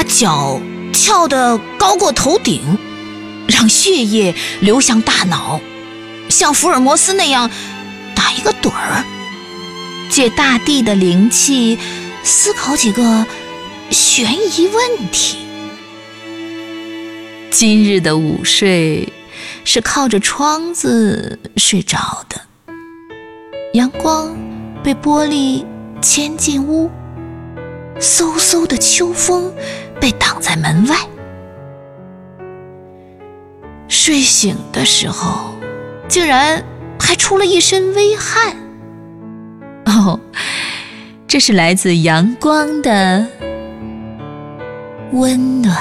把脚翘得高过头顶，让血液流向大脑，像福尔摩斯那样打一个盹儿，借大地的灵气思考几个悬疑问题。今日的午睡是靠着窗子睡着的，阳光被玻璃牵进屋。嗖嗖的秋风被挡在门外。睡醒的时候，竟然还出了一身微汗。哦，这是来自阳光的温暖。